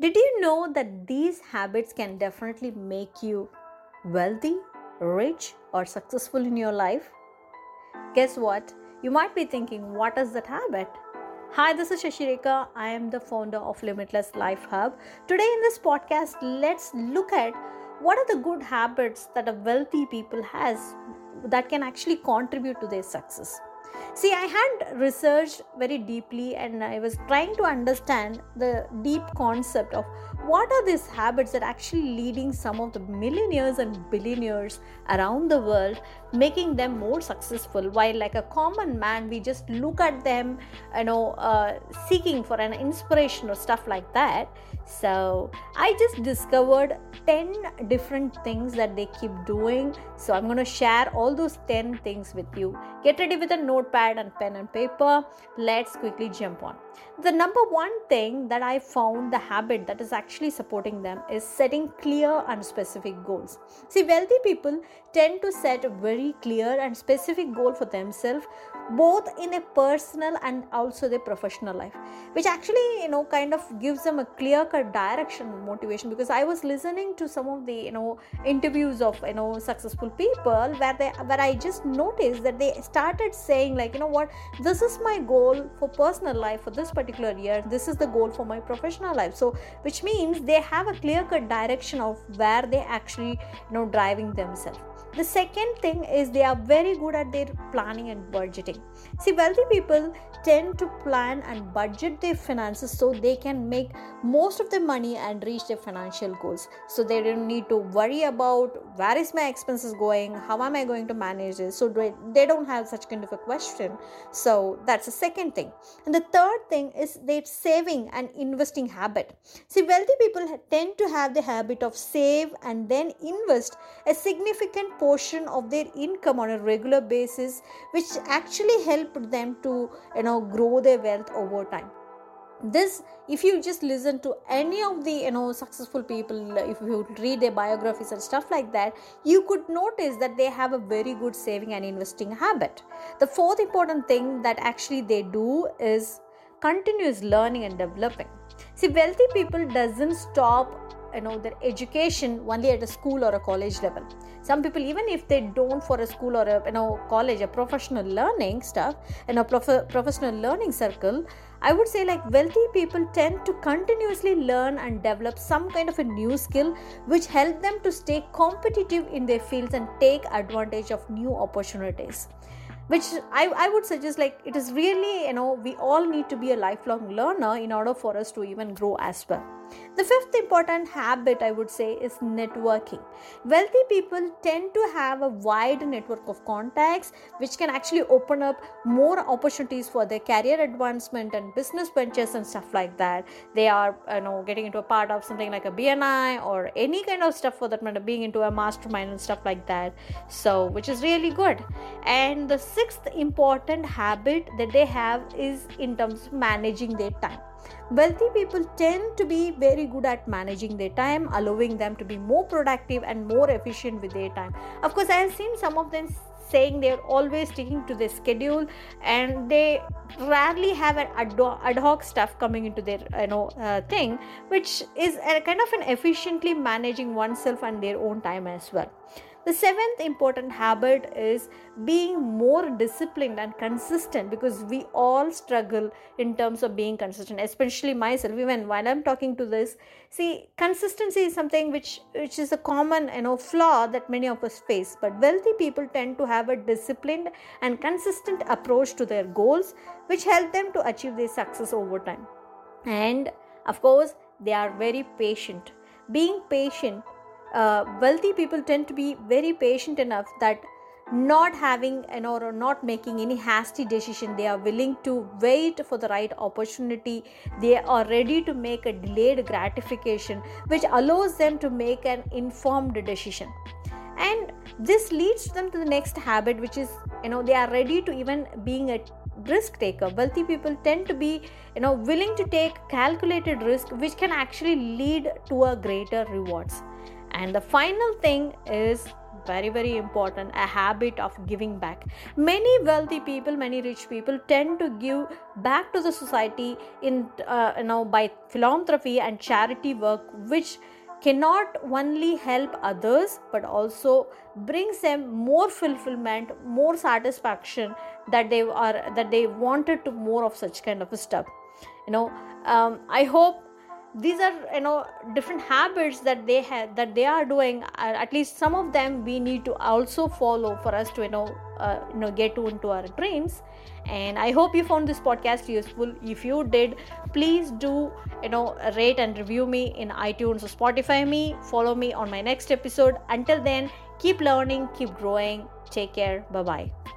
Did you know that these habits can definitely make you wealthy, rich, or successful in your life? Guess what? You might be thinking, what is that habit? Hi, this is Sasirekha. I am the founder of Limitless Life Hub. Today, in this podcast, let's look at what are the good habits that a wealthy people has that can actually contribute to their success. See, I had researched very deeply and I was trying to understand the deep concept of what are these habits that actually leading some of the millionaires and billionaires around the world making them more successful? While like a common man we just look at them you know uh, seeking for an inspiration or stuff like that. So i just discovered 10 different things that they keep doing. So i'm going to share all those 10 things with you. Get ready with a notepad and pen and paper. Let's quickly jump on. The number one thing that i found the habit that is actually supporting them is setting clear and specific goals. See wealthy people tend to set a very clear and specific goal for themselves both in a personal and also their professional life which actually you know kind of gives them a clear cut direction motivation. Because i was listening to some of the you know interviews of you know successful people where they where i just noticed that they started saying like you know what? This is my goal for personal life for this particular year. This is the goal for my professional life. So which means they have a clear cut direction of where they actually you know driving themselves. The second thing is they are very good at their planning and budgeting. See wealthy people tend to plan and budget their finances so they can make most of the money and reach their financial goals. So they don't need to worry about where is my expenses going how am i going to manage this so they don't have such kind of a question. So that's the second thing. And the third thing is their saving and investing habit. See wealthy people tend to have the habit of save and then invest a significant portion of their income on a regular basis which actually helped them to you know grow their wealth over time. This if you just listen to any of the you know successful people if you read their biographies and stuff like that you could notice that they have a very good saving and investing habit. The fourth important thing that actually they do is continuous learning and developing see wealthy people doesn't stop you know their education only at a school or a college level. Some people even if they don't for a school or a you know college a professional learning stuff in a prof- professional learning circle i would say like wealthy people tend to continuously learn and develop some kind of a new skill which help them to stay competitive in their fields and take advantage of new opportunities which I, I would suggest like it is really you know we all need to be a lifelong learner in order for us to even grow as well the fifth important habit I would say is networking. Wealthy people tend to have a wide network of contacts which can actually open up more opportunities for their career advancement and business ventures and stuff like that. They are you know getting into a part of something like a BNI or any kind of stuff for that matter, being into a mastermind and stuff like that. So which is really good. And the sixth important habit that they have is in terms of managing their time Wealthy people tend to be very good at managing their time, allowing them to be more productive and more efficient with their time. Of course, I have seen some of them saying they're always sticking to their schedule and they rarely have an ad hoc stuff coming into their you know uh, thing which is a kind of an efficiently managing oneself and their own time as well the seventh important habit is being more disciplined and consistent because we all struggle in terms of being consistent, especially myself. Even while I'm talking to this, see, consistency is something which which is a common you know flaw that many of us face. But wealthy people tend to have a disciplined and consistent approach to their goals, which help them to achieve their success over time. And of course, they are very patient. Being patient uh, wealthy people tend to be very patient enough that not having you or not making any hasty decision they are willing to wait for the right opportunity. They are ready to make a delayed gratification which allows them to make an informed decision. And this leads them to the next habit which is you know they are ready to even being a risk taker. Wealthy people tend to be you know willing to take calculated risk which can actually lead to a greater rewards and the final thing is very very important a habit of giving back. Many wealthy people many rich people tend to give back to the society in uh, you know by philanthropy and charity work which cannot only help others but also brings them more fulfillment more satisfaction that they are that they wanted to more of such kind of stuff. You know um, i hope these are you know different habits that they have that they are doing uh, at least some of them we need to also follow for us to you know uh, you know get into our dreams. And i hope you found this podcast useful. If you did please do you know rate and review me in itunes or spotify me. Follow me on my next episode. Until then keep learning keep growing. Take care. Bye bye